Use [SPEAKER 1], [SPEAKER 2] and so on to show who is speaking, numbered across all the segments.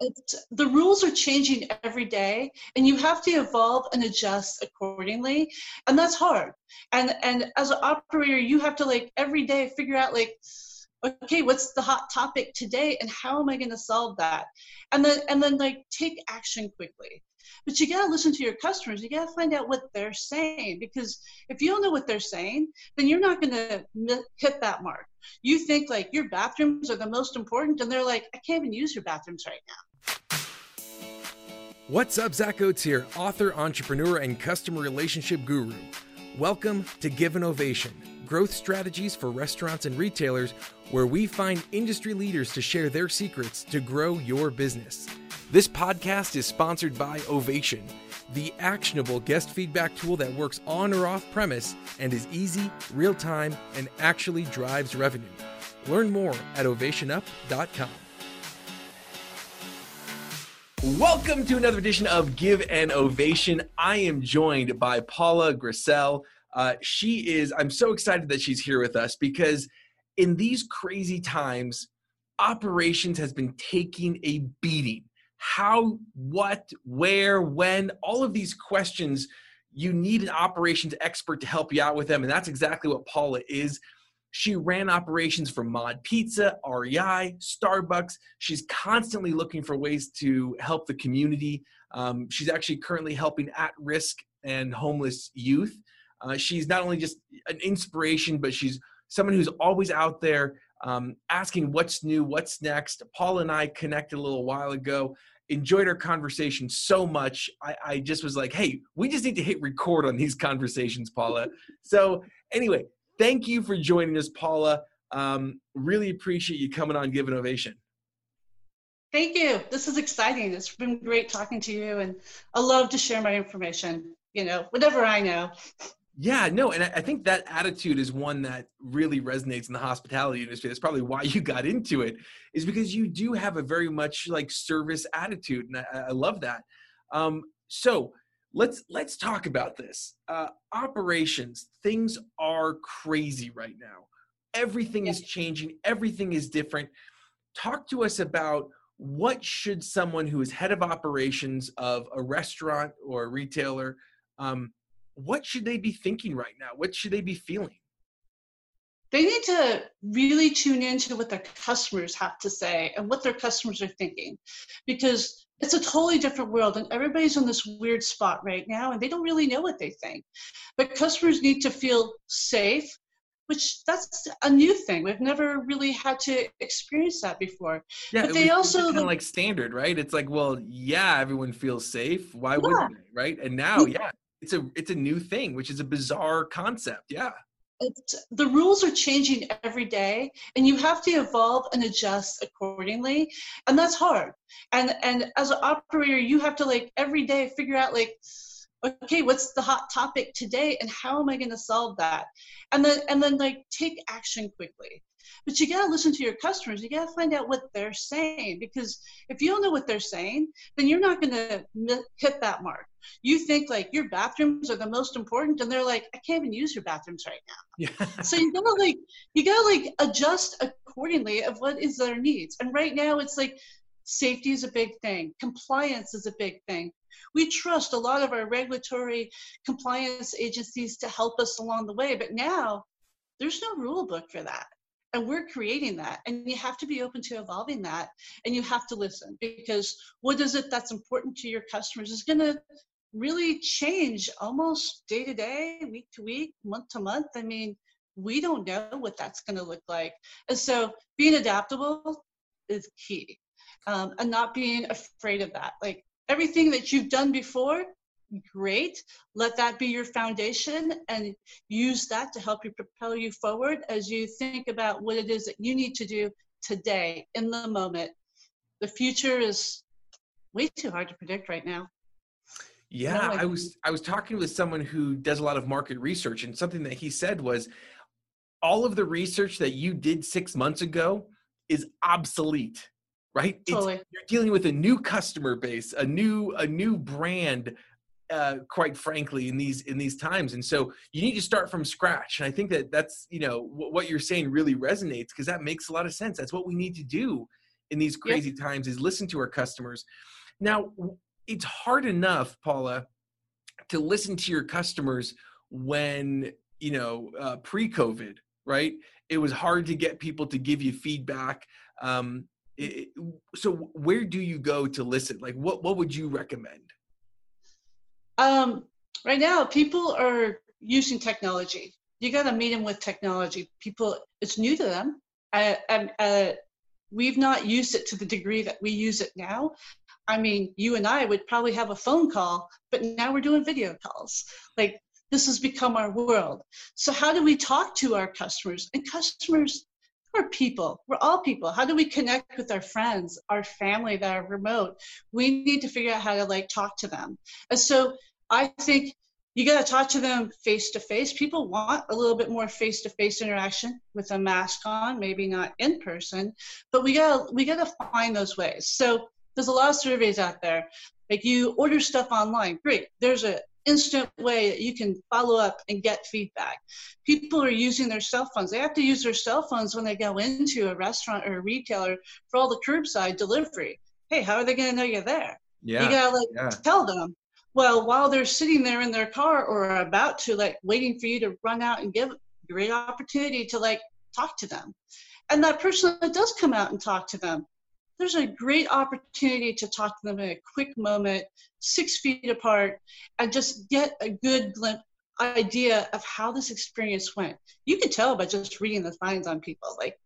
[SPEAKER 1] It's, the rules are changing every day and you have to evolve and adjust accordingly and that's hard. And and as an operator you have to like every day figure out like okay what's the hot topic today and how am i going to solve that? And then and then like take action quickly. But you got to listen to your customers. You got to find out what they're saying because if you don't know what they're saying then you're not going to hit that mark you think like your bathrooms are the most important? And they're like i can't even use your bathrooms right now.
[SPEAKER 2] What's up zach oates here author entrepreneur and customer relationship guru. Welcome to give an ovation growth strategies for restaurants and retailers, where we find industry leaders to share their secrets to grow your business. This podcast is sponsored by Ovation, the actionable guest feedback tool that works on or off premise and is easy, real time, and actually drives revenue. Learn more at ovationup.com. Welcome to another edition of Give an Ovation. I am joined by Paula Grissel. Uh, she is, I'm so excited that she's here with us because in these crazy times, operations has been taking a beating. How, what, where, when, all of these questions, you need an operations expert to help you out with them. And that's exactly what Paula is. She ran operations for Mod Pizza, REI, Starbucks. She's constantly looking for ways to help the community. Um, she's actually currently helping at risk and homeless youth. Uh, she's not only just an inspiration, but she's someone who's always out there um, asking what's new, what's next. Paul and I connected a little while ago. Enjoyed our conversation so much. I, I just was like, hey, we just need to hit record on these conversations, Paula. so, anyway, thank you for joining us, Paula. Um, really appreciate you coming on Give an Ovation.
[SPEAKER 1] Thank you. This is exciting. It's been great talking to you, and I love to share my information. You know, whatever I know.
[SPEAKER 2] Yeah, no, and I think that attitude is one that really resonates in the hospitality industry. That's probably why you got into it, is because you do have a very much like service attitude, and I, I love that. Um, so let's let's talk about this. Uh, operations, things are crazy right now. Everything is changing. Everything is different. Talk to us about what should someone who is head of operations of a restaurant or a retailer um, what should they be thinking right now? What should they be feeling?
[SPEAKER 1] They need to really tune into what their customers have to say and what their customers are thinking because it's a totally different world and everybody's in this weird spot right now and they don't really know what they think. But customers need to feel safe, which that's a new thing. We've never really had to experience that before.
[SPEAKER 2] Yeah, but they also kind of like standard, right? It's like, well, yeah, everyone feels safe. Why yeah. wouldn't they, right? And now, yeah, it's a it's a new thing, which is a bizarre concept. Yeah.
[SPEAKER 1] It's, the rules are changing every day and you have to evolve and adjust accordingly and that's hard and and as an operator you have to like every day figure out like okay what's the hot topic today and how am i going to solve that and then and then like take action quickly but you got to listen to your customers. You got to find out what they're saying because if you don't know what they're saying, then you're not going to hit that mark. You think like your bathrooms are the most important, and they're like, I can't even use your bathrooms right now. Yeah. so you gotta like you gotta like adjust accordingly of what is their needs. And right now it's like safety is a big thing, compliance is a big thing. We trust a lot of our regulatory compliance agencies to help us along the way, but now there's no rule book for that and we're creating that and you have to be open to evolving that and you have to listen because what is it that's important to your customers is going to really change almost day to day week to week month to month i mean we don't know what that's going to look like and so being adaptable is key um, and not being afraid of that like everything that you've done before great. Let that be your foundation and use that to help you propel you forward as you think about what it is that you need to do today in the moment. The future is way too hard to predict right now.
[SPEAKER 2] Yeah, no, I, I was I was talking with someone who does a lot of market research and something that he said was all of the research that you did 6 months ago is obsolete right totally. It's, you're dealing with a new customer base a new a new brand uh, quite frankly in these in these times and so you need to start from scratch and i think that that's you know w- what you're saying really resonates because that makes a lot of sense that's what we need to do in these crazy yep. times is listen to our customers. Now, it's hard enough, Paula, to listen to your customers when you know uh, pre-COVID, right? It was hard to get people to give you feedback. Um, it, so, where do you go to listen? Like, what what would you recommend?
[SPEAKER 1] Um, right now, people are using technology. You got to meet them with technology. People, it's new to them. I, I, uh, we've not used it to the degree that we use it now. I mean, you and I would probably have a phone call, but now we're doing video calls. Like this has become our world. So how do we talk to our customers? And customers are people. We're all people. How do we connect with our friends, our family that are remote? We need to figure out how to like talk to them. And so I think you got to talk to them face to face. People want a little bit more face to face interaction with a mask on, maybe not in person, but we got to we got to find those ways. So there's a lot of surveys out there. Like you order stuff online, great. There's an instant way that you can follow up and get feedback. People are using their cell phones. They have to use their cell phones when they go into a restaurant or a retailer for all the curbside delivery. Hey, how are they going to know you're there? Yeah. You gotta like yeah. tell them well, while they're sitting there in their car or about to, like, waiting for you to run out and give a great opportunity to, like, talk to them. And that person that does come out and talk to them, there's a great opportunity to talk to them in a quick moment, six feet apart, and just get a good glimpse idea of how this experience went. You can tell by just reading the signs on people. Like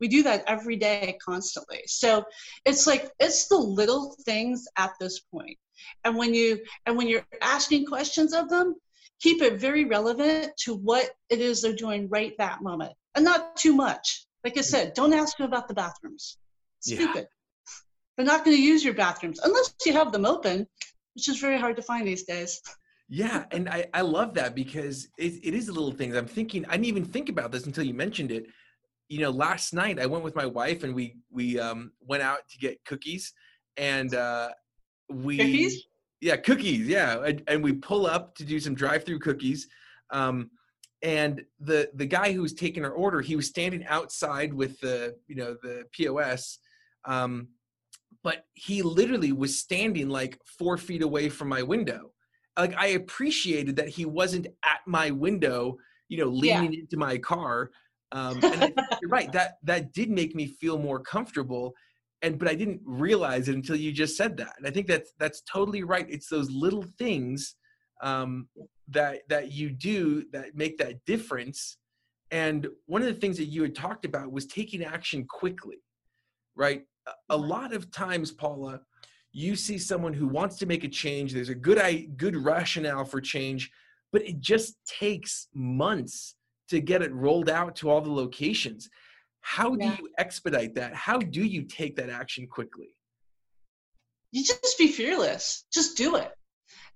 [SPEAKER 1] we do that every day constantly. So it's like it's the little things at this point. and when you and when you're asking questions of them keep it very relevant to what it is they're doing right that moment and not too much like i said don't ask them about the bathrooms stupid yeah. they're not going to use your bathrooms unless you have them open which is very hard to find these days
[SPEAKER 2] yeah and i, I love that because it, it is a little things i'm thinking i didn't even think about this until you mentioned it you know last night i went with my wife and we we um, went out to get cookies and uh, we
[SPEAKER 1] cookies?
[SPEAKER 2] yeah cookies yeah and, and, we pull up to do some drive-through cookies um, and the the guy who was taking our order he was standing outside with the you know the pos um, but he literally was standing like four feet away from my window like i appreciated that he wasn't at my window you know leaning yeah. into my car um, and I, you're right that that did make me feel more comfortable and but I didn't realize it until you just said that. And I think that's that's totally right. It's those little things um, that that you do that make that difference. And one of the things that you had talked about was taking action quickly, right? A lot of times, Paula, you see someone who wants to make a change. There's a good good rationale for change, but it just takes months to get it rolled out to all the locations. How do yeah. you expedite that? How do you take that action quickly?
[SPEAKER 1] You just be fearless. Just do it.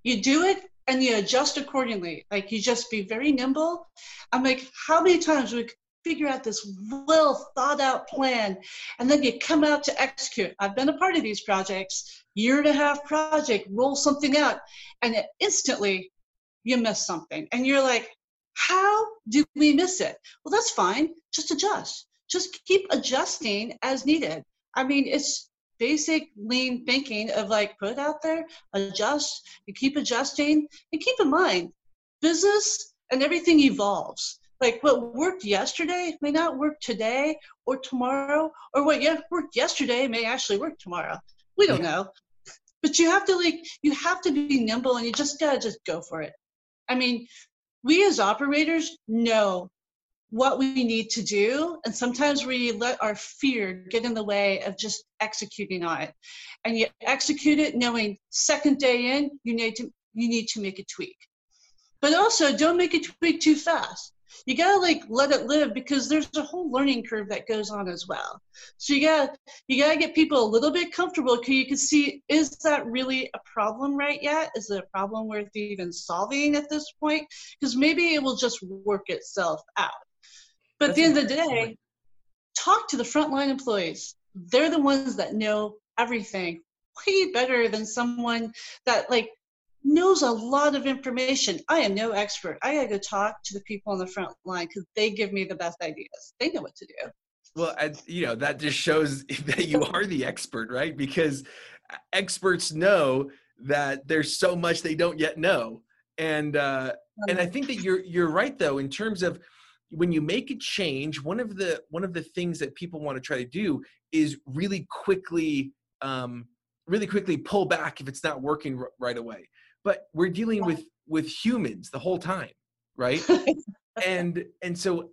[SPEAKER 1] You do it and you adjust accordingly. Like you just be very nimble. I'm like, how many times we figure out this well thought out plan and then you come out to execute. I've been a part of these projects, year and a half project, roll something out, and instantly you miss something. And you're like, how do we miss it? Well, that's fine. Just adjust just keep adjusting as needed. I mean, it's basic lean thinking of like put it out there, adjust, you keep adjusting, and keep in mind, business and everything evolves. Like what worked yesterday may not work today or tomorrow, or what worked yesterday may actually work tomorrow. We don't know. But you have to like you have to be nimble and you just gotta just go for it. I mean, we as operators know what we need to do and sometimes we let our fear get in the way of just executing on it and you execute it knowing second day in you need to you need to make a tweak but also don't make a tweak too fast you gotta like let it live because there's a whole learning curve that goes on as well. So you gotta you gotta get people a little bit comfortable because you can see is that really a problem right yet? Is it a problem worth even solving at this point? Because maybe it will just work itself out. But at the end of the day, talk to the frontline employees. They're the ones that know everything way better than someone that like knows a lot of information. I am no expert. I gotta go talk to the people on the front line because they give me the best ideas. They know what to do.
[SPEAKER 2] Well, I, you know, that just shows that you are the expert, right? Because experts know that there's so much they don't yet know. And uh, and I think that you're you're right though in terms of when you make a change, one of the one of the things that people want to try to do is really quickly um, really quickly pull back if it's not working right away. But we're dealing with with humans the whole time, right? and and so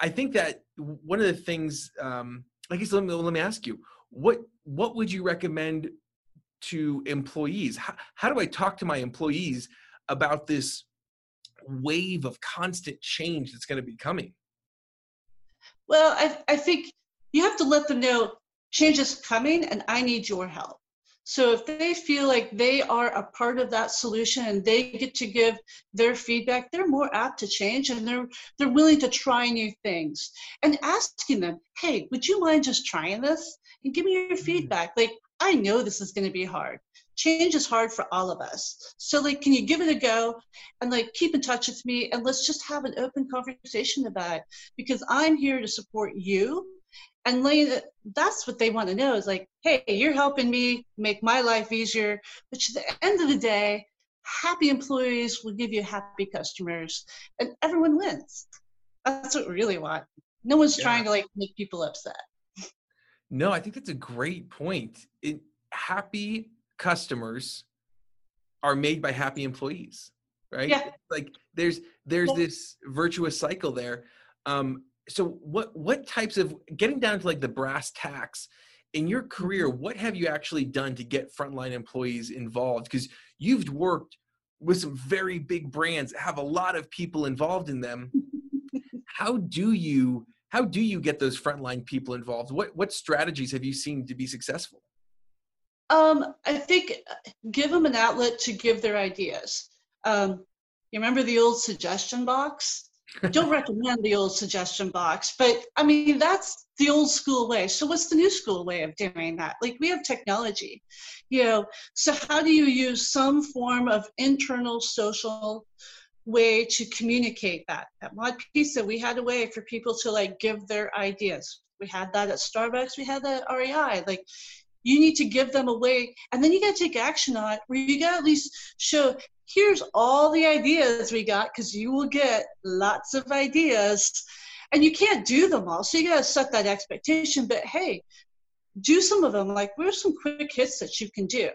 [SPEAKER 2] I think that one of the things, um, I guess let me let me ask you, what what would you recommend to employees? How, how do I talk to my employees about this wave of constant change that's going to be coming?
[SPEAKER 1] Well, I, I think you have to let them know change is coming and I need your help. So if they feel like they are a part of that solution and they get to give their feedback, they're more apt to change and they're they're willing to try new things. And asking them, hey, would you mind just trying this? And give me your mm-hmm. feedback. Like, I know this is gonna be hard. Change is hard for all of us. So like can you give it a go and like keep in touch with me and let's just have an open conversation about it because I'm here to support you and that's what they want to know is like hey you're helping me make my life easier. But at the end of the day happy employees will give you happy customers and everyone wins. That's what we really want. No one's yeah. trying to like make people upset.
[SPEAKER 2] No i think that's a great point. It, happy customers are made by happy employees right?
[SPEAKER 1] Yeah.
[SPEAKER 2] like there's there's yeah. this virtuous cycle there. Um so what what types of getting down to like the brass tacks in your career mm-hmm. what have you actually done to get frontline employees involved? Because you've worked with some very big brands have a lot of people involved in them. How do you how do you get those frontline people involved? What what strategies have you seen to be successful?
[SPEAKER 1] Um, i think uh, give them an outlet to give their ideas. Um, you remember the old suggestion box don't recommend the old suggestion box, but I mean, that's the old school way. So, what's the new school way of doing that? Like, we have technology, you know, so how do you use some form of internal social way to communicate that? At Mod Pizza, we had a way for people to like give their ideas. We had that at Starbucks, we had that at REI. Like, you need to give them a way and then you got to take action on it where you got to at least show here's all the ideas we got because you will get lots of ideas. And you can't do them all so you got to set that expectation. But hey do some of them. Like are some quick hits that you can do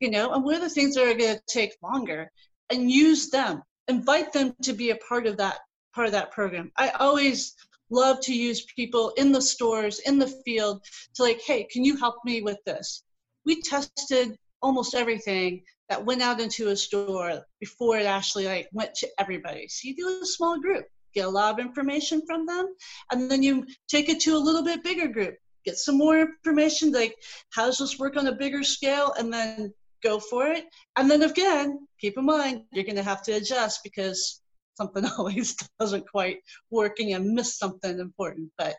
[SPEAKER 1] you know? And where are the things that are going to take longer? And use them. Invite them to be a part of that part of that program. I always love to use people in the stores in the field to like hey can you help me with this? We tested almost everything that went out into a store before it actually like went to everybody. So you do a small group, get a lot of information from them, and then you take it to a little bit bigger group, get some more information like how does this work on a bigger scale, and then go for it. And then again, keep in mind you're going to have to adjust because something always doesn't quite working and miss something important. But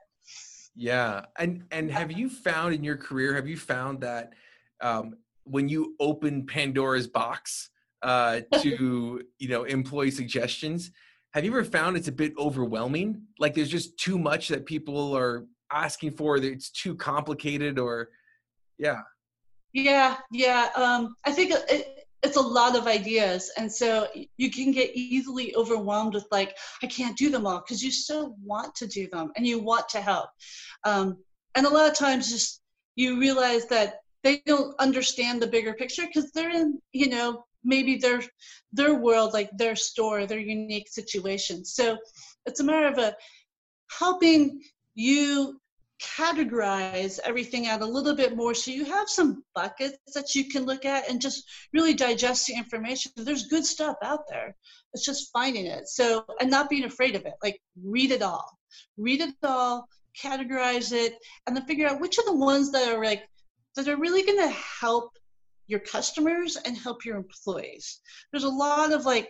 [SPEAKER 2] yeah, and and have you found in your career have you found that um, when you open Pandora's box uh, to you know employee suggestions, have you ever found it's a bit overwhelming? Like there's just too much that people are asking for. That it's too complicated, or yeah.
[SPEAKER 1] Yeah, yeah. Um, I think it, it's a lot of ideas, and so you can get easily overwhelmed with like, I can't do them all because you still want to do them and you want to help. Um, and a lot of times, just you realize that they don't understand the bigger picture because they're in you know maybe their their world like their store their unique situation. So it's a matter of a helping you categorize everything out a little bit more so you have some buckets that you can look at and just really digest the information. There's good stuff out there. It's just finding it. So and not being afraid of it. Like read it all. Read it all categorize it and then figure out which are the ones that are like that are really going to help your customers and help your employees. There's a lot of like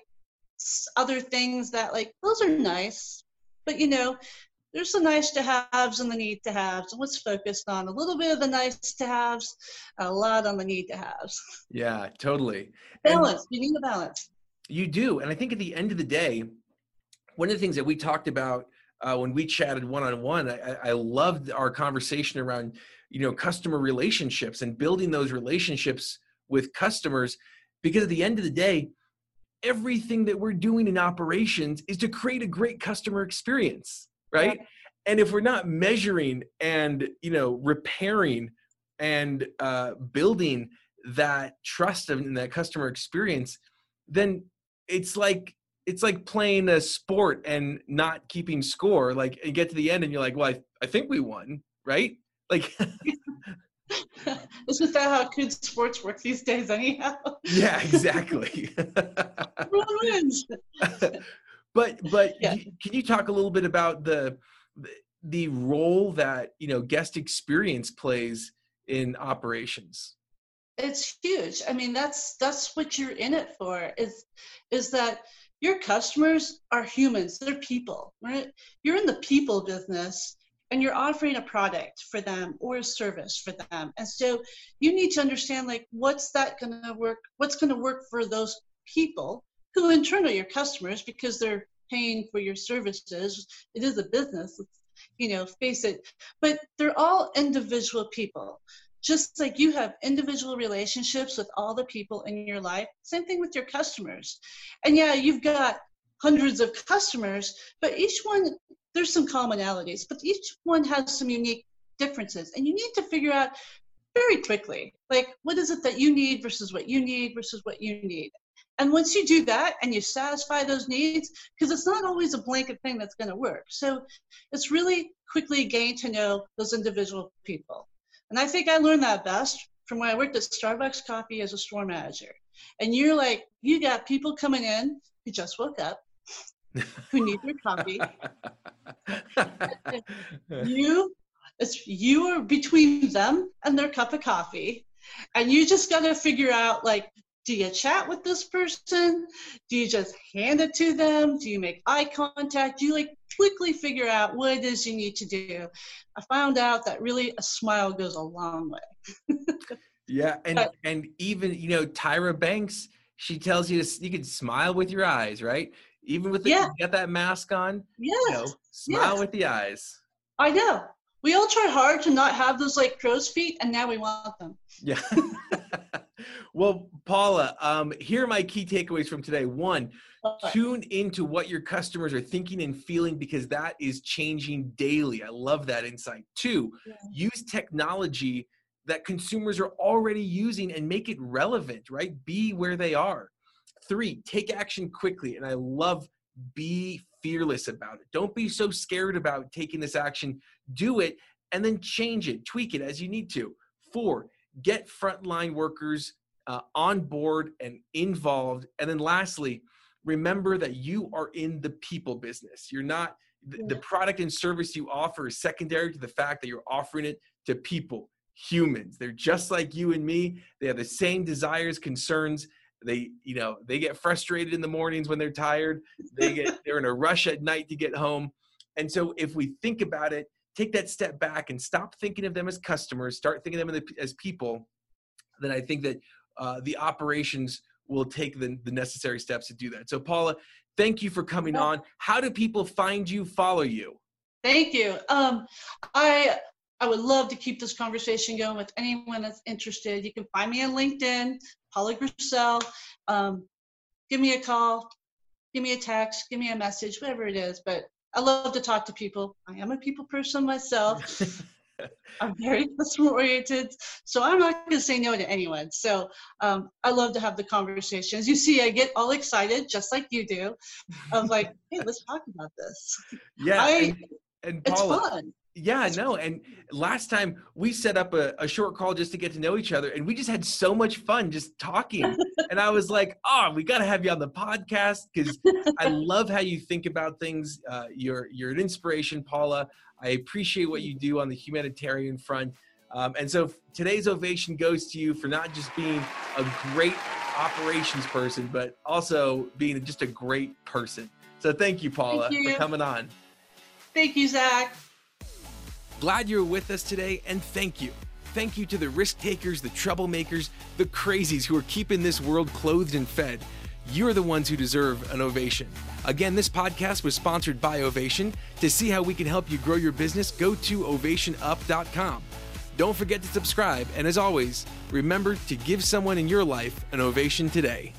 [SPEAKER 1] other things that like those are nice, but you know, there's the nice to haves and the need to haves. And let's focus on a little bit of the nice to haves, a lot on the need to haves.
[SPEAKER 2] Yeah, totally.
[SPEAKER 1] Balance. And you need a balance.
[SPEAKER 2] You do. And I think at the end of the day, one of the things that we talked about uh, when we chatted one on one. I loved our conversation around you know customer relationships and building those relationships with customers because at the end of the day everything that we're doing in operations is to create a great customer experience right? Yeah. and if we're not measuring and you know repairing and uh, building that trust in that customer experience then it's like it's like playing a sport and not keeping score. Like and get to the end and you're like well i, I think we won right like
[SPEAKER 1] Isn't that how good sports work these days, anyhow?
[SPEAKER 2] Yeah, exactly. but but yeah. can you talk a little bit about the the role that you know guest experience plays in operations?
[SPEAKER 1] It's huge. I mean, that's that's what you're in it for. Is is that your customers are humans? They're people, right? You're in the people business and you're offering a product for them or a service for them. And so you need to understand like what's that going to work what's going to work for those people who in turn are your customers because they're paying for your services. It is a business you know face it. But they're all individual people. Just like you have individual relationships with all the people in your life same thing with your customers. And yeah you've got hundreds of customers but each one there's some commonalities, but each one has some unique differences. And you need to figure out very quickly, like, what is it that you need versus what you need versus what you need. And once you do that and you satisfy those needs, because it's not always a blanket thing that's going to work. So it's really quickly gain to know those individual people. And I think I learned that best from when I worked at Starbucks Coffee as a store manager. And you're like, you got people coming in who just woke up, who need their coffee. you, it's you are between them and their cup of coffee, and you just got to figure out like, do you chat with this person? Do you just hand it to them? Do you make eye contact? Do you like quickly figure out what it is you need to do? I found out that really a smile goes a long way.
[SPEAKER 2] yeah, and but, and even you know Tyra Banks, she tells you to, you can smile with your eyes, right? Even with the, yeah. get that mask on,
[SPEAKER 1] yeah,
[SPEAKER 2] you know, smile yes. with the eyes.
[SPEAKER 1] I know. We all try hard to not have those like crow's feet, and now we want them.
[SPEAKER 2] Yeah. well, Paula, um, here are my key takeaways from today. One, tune into what your customers are thinking and feeling because that is changing daily. I love that insight. Two, yeah. use technology that consumers are already using and make it relevant, right? Be where they are. Three, take action quickly. And I love be fearless about it. Don't be so scared about taking this action. Do it and then change it, tweak it as you need to. Four, get frontline workers uh, on board and involved. And then lastly, remember that you are in the people business. You're not, the, the product and service you offer is secondary to the fact that you're offering it to people, humans. They're just like you and me. They have the same desires, concerns, they you know they get frustrated in the mornings when they're tired. They get they're in a rush at night to get home. And so if we think about it take that step back and stop thinking of them as customers start thinking of them as people then i think that uh, the operations will take the, the necessary steps to do that. So paula thank you for coming on. How do people find you follow you?
[SPEAKER 1] Thank you. Um, i I would love to keep this conversation going with anyone that's interested. You can find me on LinkedIn, Paula Grissel. Um, give me a call, give me a text, give me a message, whatever it is. But I love to talk to people. I am a people person myself. I'm very customer oriented, so I'm not going to say no to anyone. So um, I love to have the conversations. You see, I get all excited, just like you do. I'm like, hey, let's talk about this.
[SPEAKER 2] Yeah,
[SPEAKER 1] I,
[SPEAKER 2] and, and Paula, it's fun. Yeah, no. And last time we set up a, a, short call just to get to know each other, and we just had so much fun just talking. and I was like, oh, we got to have you on the podcast because I love how you think about things. Uh, you're you're an inspiration, Paula. I appreciate what you do on the humanitarian front. Um, and so today's ovation goes to you for not just being a great operations person, but also being just a great person. So thank you, Paula, thank you. for coming on.
[SPEAKER 1] Thank you, Zach.
[SPEAKER 2] Glad you're with us today, and thank you. Thank you to the risk takers, the troublemakers, the crazies who are keeping this world clothed and fed. you're the ones who deserve an ovation. Again, this podcast was sponsored by Ovation. To see how we can help you grow your business, go to ovationup.com. Don't forget to subscribe, and as always, remember to give someone in your life an ovation today.